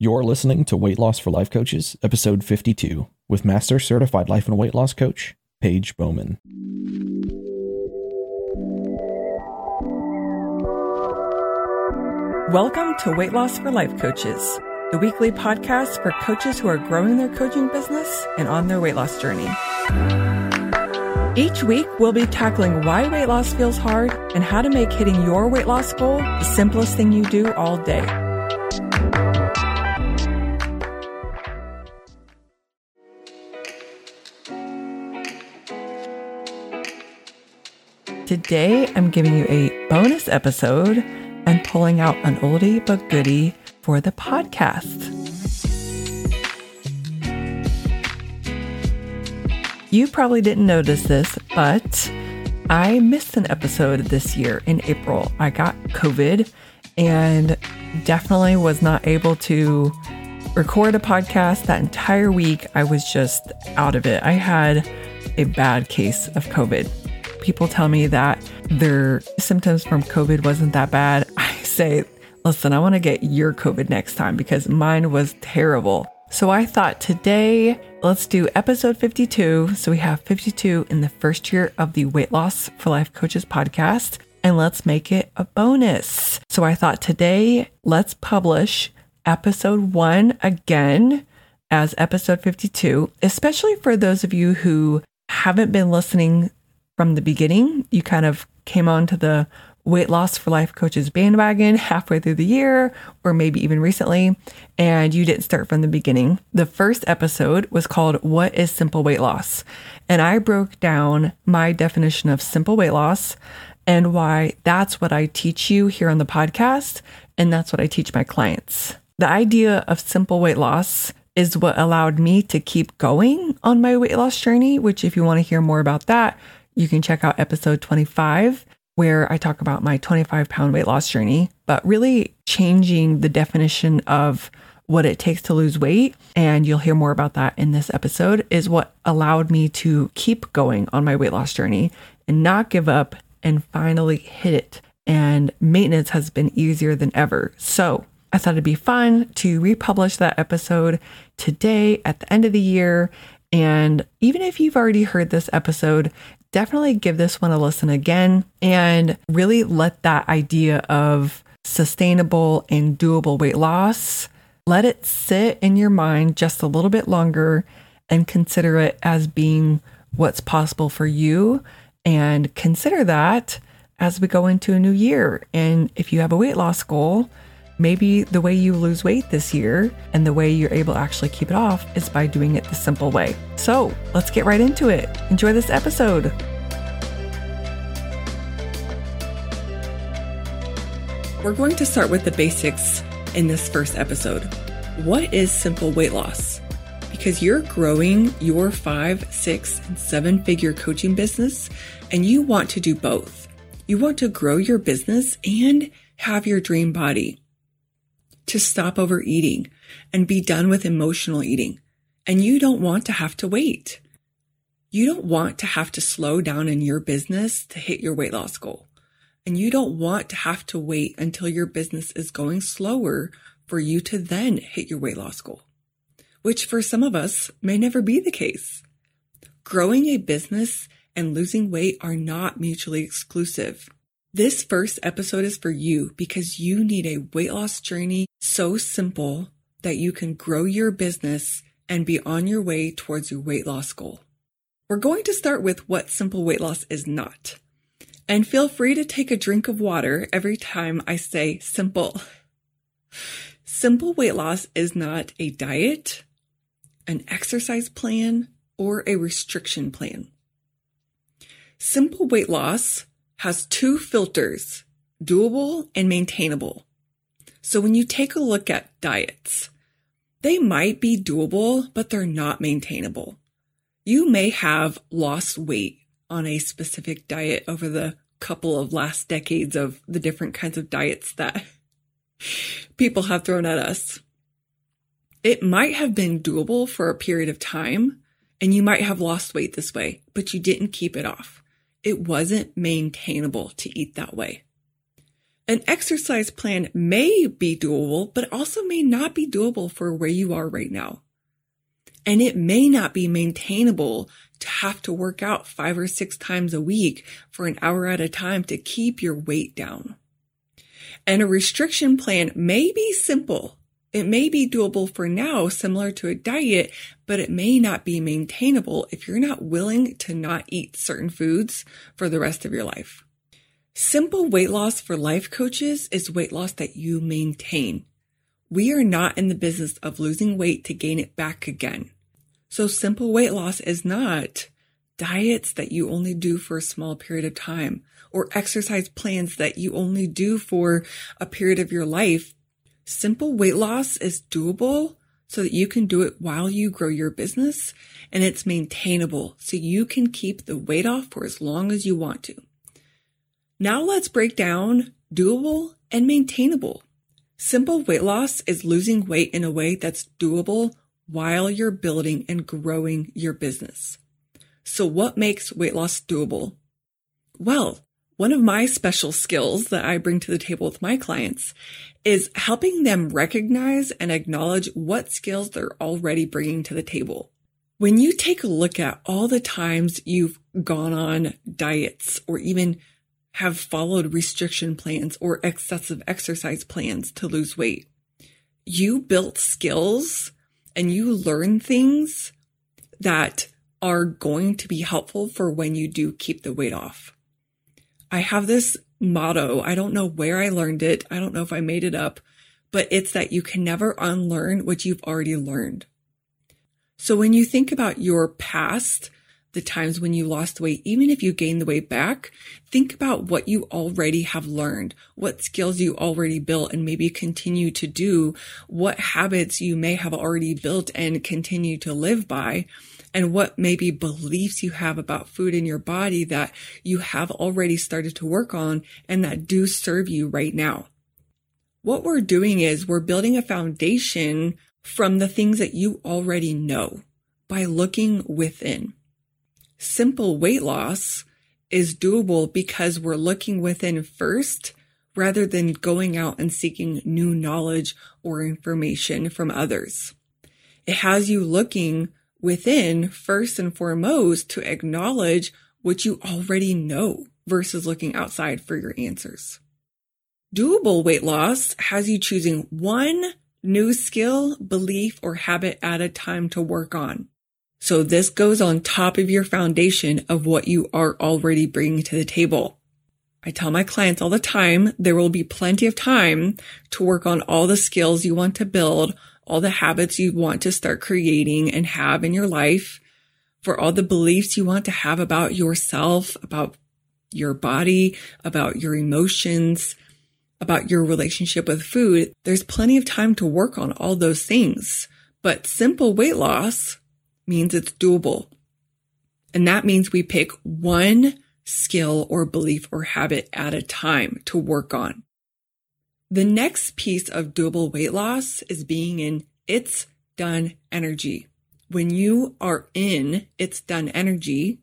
You're listening to Weight Loss for Life Coaches, episode 52, with Master Certified Life and Weight Loss Coach, Paige Bowman. Welcome to Weight Loss for Life Coaches, the weekly podcast for coaches who are growing their coaching business and on their weight loss journey. Each week, we'll be tackling why weight loss feels hard and how to make hitting your weight loss goal the simplest thing you do all day. Today, I'm giving you a bonus episode and pulling out an oldie but goodie for the podcast. You probably didn't notice this, but I missed an episode this year in April. I got COVID and definitely was not able to record a podcast that entire week. I was just out of it. I had a bad case of COVID people tell me that their symptoms from COVID wasn't that bad, I say, listen, I want to get your COVID next time because mine was terrible. So I thought today, let's do episode 52. So we have 52 in the first year of the Weight Loss for Life Coaches podcast, and let's make it a bonus. So I thought today, let's publish episode one again as episode 52, especially for those of you who haven't been listening from the beginning. You kind of came onto the weight loss for life coaches bandwagon halfway through the year, or maybe even recently, and you didn't start from the beginning. The first episode was called What is Simple Weight Loss? And I broke down my definition of simple weight loss and why that's what I teach you here on the podcast. And that's what I teach my clients. The idea of simple weight loss is what allowed me to keep going on my weight loss journey, which, if you want to hear more about that, you can check out episode 25, where I talk about my 25 pound weight loss journey, but really changing the definition of what it takes to lose weight. And you'll hear more about that in this episode, is what allowed me to keep going on my weight loss journey and not give up and finally hit it. And maintenance has been easier than ever. So I thought it'd be fun to republish that episode today at the end of the year. And even if you've already heard this episode, definitely give this one a listen again and really let that idea of sustainable and doable weight loss let it sit in your mind just a little bit longer and consider it as being what's possible for you. And consider that as we go into a new year. And if you have a weight loss goal Maybe the way you lose weight this year and the way you're able to actually keep it off is by doing it the simple way. So let's get right into it. Enjoy this episode. We're going to start with the basics in this first episode. What is simple weight loss? Because you're growing your five, six, and seven figure coaching business, and you want to do both. You want to grow your business and have your dream body to stop overeating and be done with emotional eating. And you don't want to have to wait. You don't want to have to slow down in your business to hit your weight loss goal. And you don't want to have to wait until your business is going slower for you to then hit your weight loss goal, which for some of us may never be the case. Growing a business and losing weight are not mutually exclusive. This first episode is for you because you need a weight loss journey so simple that you can grow your business and be on your way towards your weight loss goal. We're going to start with what simple weight loss is not. And feel free to take a drink of water every time I say simple. Simple weight loss is not a diet, an exercise plan, or a restriction plan. Simple weight loss has two filters, doable and maintainable. So when you take a look at diets, they might be doable, but they're not maintainable. You may have lost weight on a specific diet over the couple of last decades of the different kinds of diets that people have thrown at us. It might have been doable for a period of time and you might have lost weight this way, but you didn't keep it off it wasn't maintainable to eat that way. An exercise plan may be doable, but also may not be doable for where you are right now. And it may not be maintainable to have to work out five or six times a week for an hour at a time to keep your weight down. And a restriction plan may be simple. It may be doable for now, similar to a diet, but it may not be maintainable if you're not willing to not eat certain foods for the rest of your life. Simple weight loss for life coaches is weight loss that you maintain. We are not in the business of losing weight to gain it back again. So simple weight loss is not diets that you only do for a small period of time or exercise plans that you only do for a period of your life. Simple weight loss is doable so that you can do it while you grow your business and it's maintainable so you can keep the weight off for as long as you want to. Now let's break down doable and maintainable. Simple weight loss is losing weight in a way that's doable while you're building and growing your business. So what makes weight loss doable? Well, one of my special skills that I bring to the table with my clients is helping them recognize and acknowledge what skills they're already bringing to the table. When you take a look at all the times you've gone on diets or even have followed restriction plans or excessive exercise plans to lose weight, you built skills and you learn things that are going to be helpful for when you do keep the weight off. I have this motto. I don't know where I learned it. I don't know if I made it up, but it's that you can never unlearn what you've already learned. So when you think about your past, the times when you lost weight, even if you gain the weight back, think about what you already have learned, what skills you already built and maybe continue to do, what habits you may have already built and continue to live by and what maybe beliefs you have about food in your body that you have already started to work on and that do serve you right now. What we're doing is we're building a foundation from the things that you already know by looking within. Simple weight loss is doable because we're looking within first rather than going out and seeking new knowledge or information from others. It has you looking within first and foremost to acknowledge what you already know versus looking outside for your answers. Doable weight loss has you choosing one new skill, belief, or habit at a time to work on. So this goes on top of your foundation of what you are already bringing to the table. I tell my clients all the time, there will be plenty of time to work on all the skills you want to build all the habits you want to start creating and have in your life, for all the beliefs you want to have about yourself, about your body, about your emotions, about your relationship with food. There's plenty of time to work on all those things, but simple weight loss means it's doable. And that means we pick one skill or belief or habit at a time to work on. The next piece of doable weight loss is being in it's done energy. When you are in it's done energy,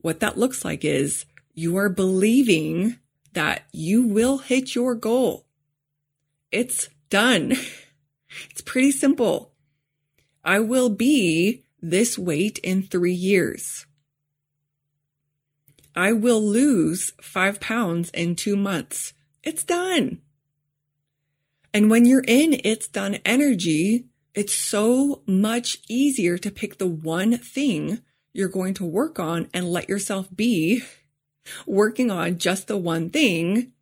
what that looks like is you are believing that you will hit your goal. It's done. It's pretty simple. I will be this weight in three years. I will lose five pounds in two months. It's done. And when you're in it's done energy, it's so much easier to pick the one thing you're going to work on and let yourself be working on just the one thing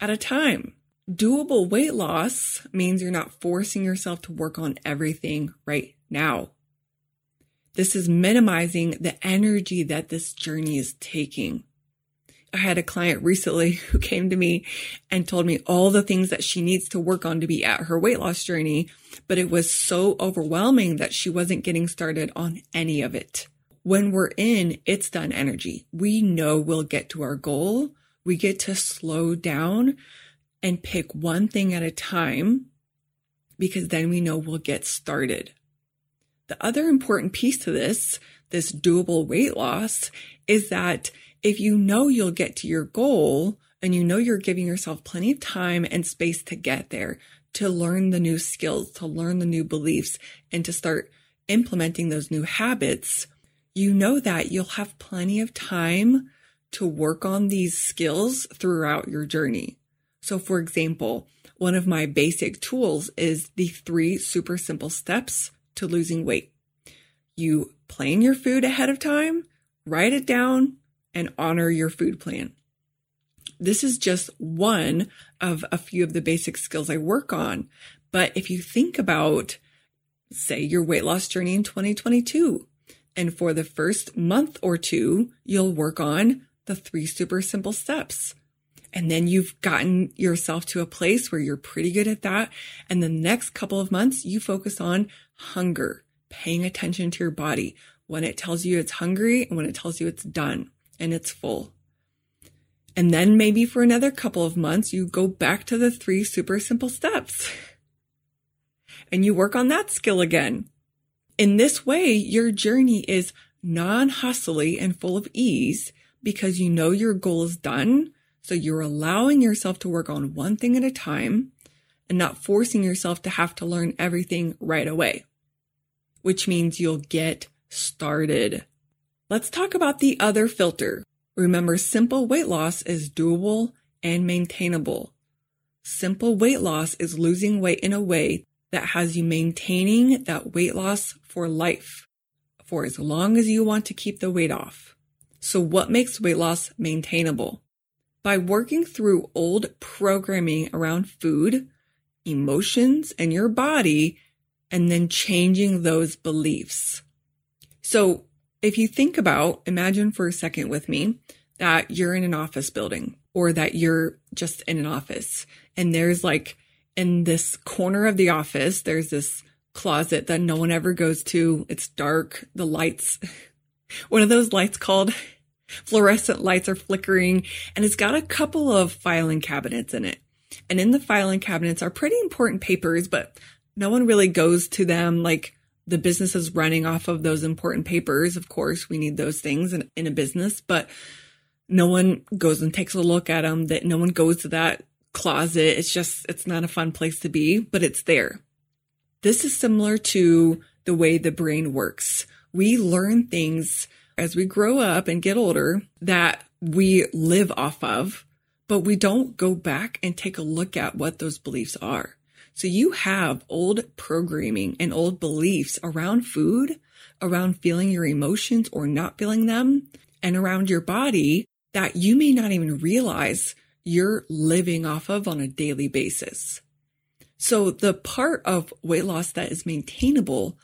at a time. Doable weight loss means you're not forcing yourself to work on everything right now. This is minimizing the energy that this journey is taking. I had a client recently who came to me and told me all the things that she needs to work on to be at her weight loss journey, but it was so overwhelming that she wasn't getting started on any of it. When we're in it's done energy, we know we'll get to our goal. We get to slow down and pick one thing at a time because then we know we'll get started. The other important piece to this, this doable weight loss is that if you know you'll get to your goal, and you know you're giving yourself plenty of time and space to get there, to learn the new skills, to learn the new beliefs, and to start implementing those new habits, you know that you'll have plenty of time to work on these skills throughout your journey. So, for example, one of my basic tools is the three super simple steps to losing weight. You plan your food ahead of time, write it down, and honor your food plan. This is just one of a few of the basic skills I work on. But if you think about, say, your weight loss journey in 2022, and for the first month or two, you'll work on the three super simple steps. And then you've gotten yourself to a place where you're pretty good at that. And the next couple of months, you focus on hunger, paying attention to your body when it tells you it's hungry and when it tells you it's done and it's full. And then maybe for another couple of months, you go back to the three super simple steps and you work on that skill again. In this way, your journey is non hustly and full of ease because you know your goal is done. So you're allowing yourself to work on one thing at a time and not forcing yourself to have to learn everything right away, which means you'll get started. Let's talk about the other filter, Remember, simple weight loss is doable and maintainable. Simple weight loss is losing weight in a way that has you maintaining that weight loss for life, for as long as you want to keep the weight off. So what makes weight loss maintainable? By working through old programming around food, emotions, and your body, and then changing those beliefs. So if you think about, imagine for a second with me that you're in an office building or that you're just in an office and there's like in this corner of the office, there's this closet that no one ever goes to. It's dark. The lights, one of those lights called? Fluorescent lights are flickering and it's got a couple of filing cabinets in it. And in the filing cabinets are pretty important papers, but no one really goes to them. Like the business is running off of those important papers. Of course, we need those things in, in a business, but no one goes and takes a look at them that no one goes to that closet. It's just, it's not a fun place to be, but it's there. This is similar to the way the brain works. We learn things as we grow up and get older that we live off of, but we don't go back and take a look at what those beliefs are. So you have old programming and old beliefs around food, around feeling your emotions or not feeling them, and around your body that you may not even realize you're living off of on a daily basis. So the part of weight loss that is maintainable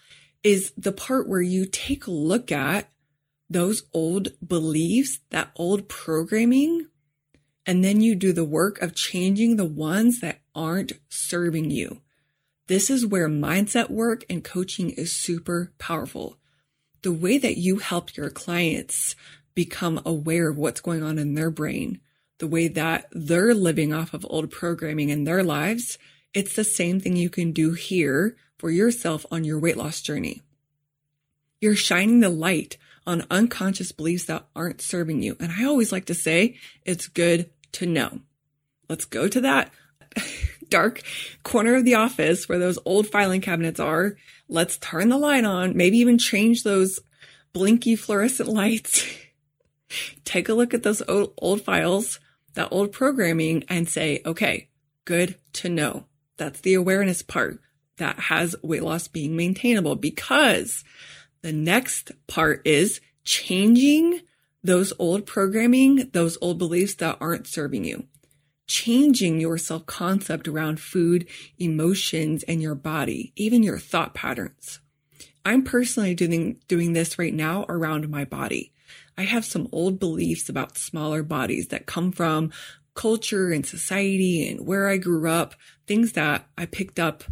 is the part where you take a look at those old beliefs, that old programming, and then you do the work of changing the ones that aren't serving you. This is where mindset work and coaching is super powerful. The way that you help your clients become aware of what's going on in their brain, the way that they're living off of old programming in their lives, it's the same thing you can do here for yourself on your weight loss journey. You're shining the light on unconscious beliefs that aren't serving you. And I always like to say it's good to know. Let's go to that dark corner of the office where those old filing cabinets are. Let's turn the light on, maybe even change those blinky fluorescent lights. Take a look at those old, old files, that old programming and say, okay, good to know. That's the awareness part that has weight loss being maintainable because the next part is changing those old programming, those old beliefs that aren't serving you. Changing your self concept around food, emotions, and your body, even your thought patterns. I'm personally doing, doing this right now around my body. I have some old beliefs about smaller bodies that come from culture and society and where I grew up, things that I picked up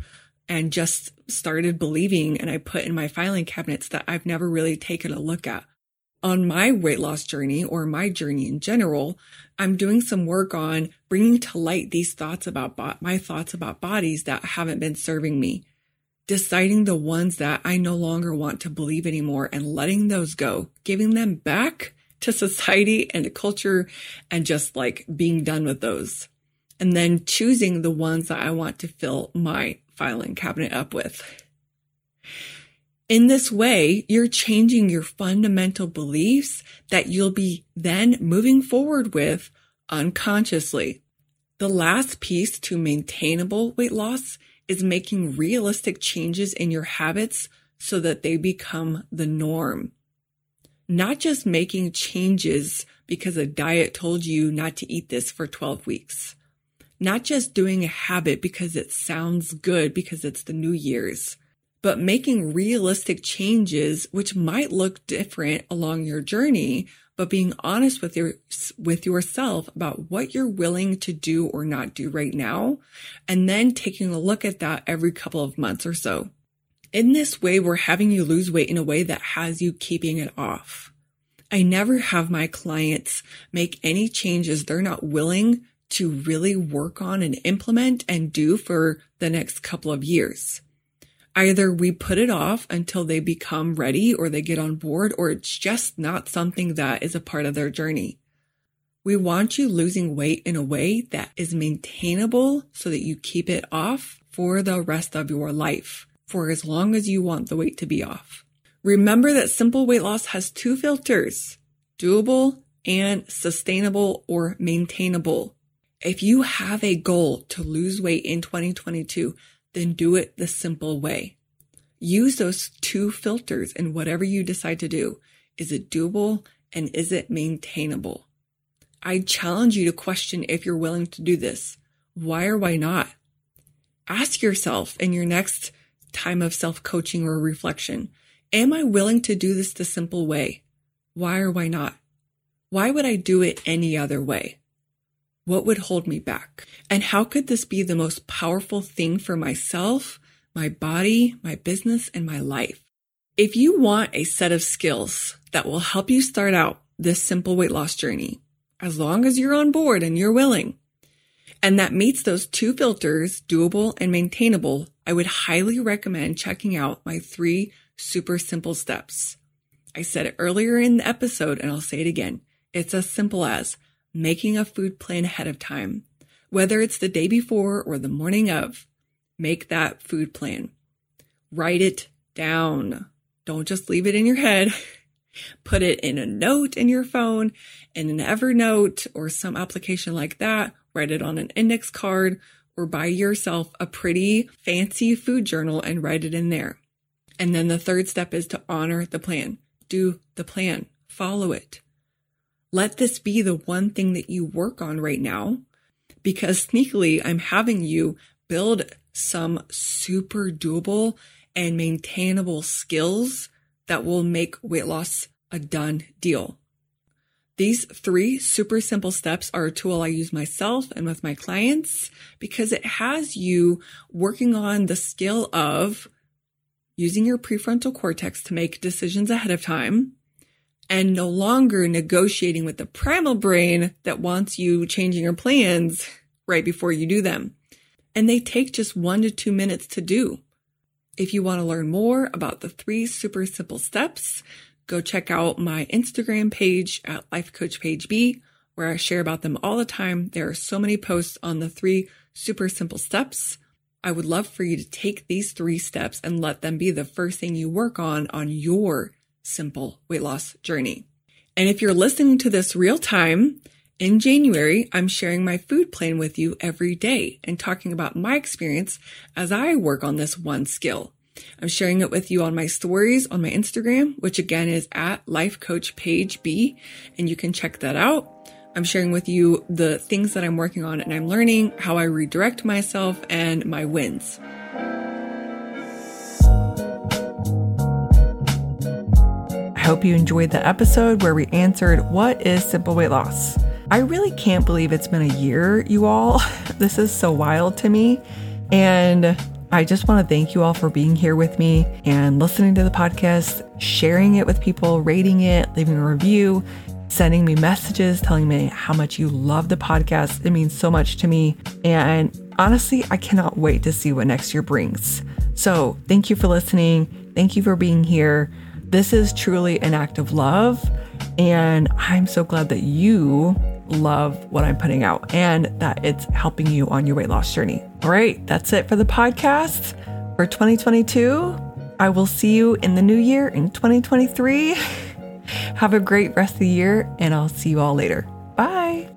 and just started believing and I put in my filing cabinets that I've never really taken a look at. On my weight loss journey or my journey in general, I'm doing some work on bringing to light these thoughts about bo- my thoughts about bodies that haven't been serving me, deciding the ones that I no longer want to believe anymore and letting those go, giving them back to society and to culture and just like being done with those. And then choosing the ones that I want to fill my filing cabinet up with. In this way, you're changing your fundamental beliefs that you'll be then moving forward with unconsciously. The last piece to maintainable weight loss is making realistic changes in your habits so that they become the norm. Not just making changes because a diet told you not to eat this for 12 weeks. Not just doing a habit because it sounds good because it's the New Year's, but making realistic changes, which might look different along your journey, but being honest with your, with yourself about what you're willing to do or not do right now. And then taking a look at that every couple of months or so. In this way, we're having you lose weight in a way that has you keeping it off. I never have my clients make any changes they're not willing to really work on and implement and do for the next couple of years. Either we put it off until they become ready or they get on board, or it's just not something that is a part of their journey. We want you losing weight in a way that is maintainable so that you keep it off for the rest of your life for as long as you want the weight to be off. Remember that simple weight loss has two filters, doable and sustainable or maintainable. If you have a goal to lose weight in 2022, then do it the simple way. Use those two filters in whatever you decide to do. Is it doable and is it maintainable? I challenge you to question if you're willing to do this. Why or why not? Ask yourself in your next time of self coaching or reflection. Am I willing to do this the simple way? Why or why not? Why would I do it any other way? What would hold me back? And how could this be the most powerful thing for myself, my body, my business, and my life? If you want a set of skills that will help you start out this simple weight loss journey, as long as you're on board and you're willing, and that meets those two filters, doable and maintainable, I would highly recommend checking out my three super simple steps. I said it earlier in the episode and I'll say it again. It's as simple as making a food plan ahead of time. Whether it's the day before or the morning of, make that food plan. Write it down. Don't just leave it in your head. Put it in a note in your phone, in an Evernote or some application like that, write it on an index card, or buy yourself a pretty fancy food journal and write it in there. And then the third step is to honor the plan. Do the plan. Follow it. Let this be the one thing that you work on right now because sneakily I'm having you build some super doable and maintainable skills that will make weight loss a done deal. These three super simple steps are a tool I use myself and with my clients because it has you working on the skill of using your prefrontal cortex to make decisions ahead of time and no longer negotiating with the primal brain that wants you changing your plans right before you do them. And they take just one to two minutes to do. If you want to learn more about the three super simple steps, go check out my Instagram page at Life Coach Paige B, where I share about them all the time. There are so many posts on the three super simple steps. I would love for you to take these three steps and let them be the first thing you work on on your simple weight loss journey. And if you're listening to this real time, in January, I'm sharing my food plan with you every day and talking about my experience as I work on this one skill. I'm sharing it with you on my stories on my Instagram, which again is at Life Coach Paige B, and you can check that out. I'm sharing with you the things that I'm working on and I'm learning, how I redirect myself, and my wins. Hope you enjoyed the episode where we answered what is simple weight loss. I really can't believe it's been a year, you all. This is so wild to me. And I just want to thank you all for being here with me and listening to the podcast, sharing it with people, rating it, leaving a review, sending me messages, telling me how much you love the podcast. It means so much to me. And honestly, I cannot wait to see what next year brings. So thank you for listening. Thank you for being here. This is truly an act of love. And I'm so glad that you love what I'm putting out and that it's helping you on your weight loss journey. All right, that's it for the podcast for 2022. I will see you in the new year in 2023. Have a great rest of the year, and I'll see you all later. Bye.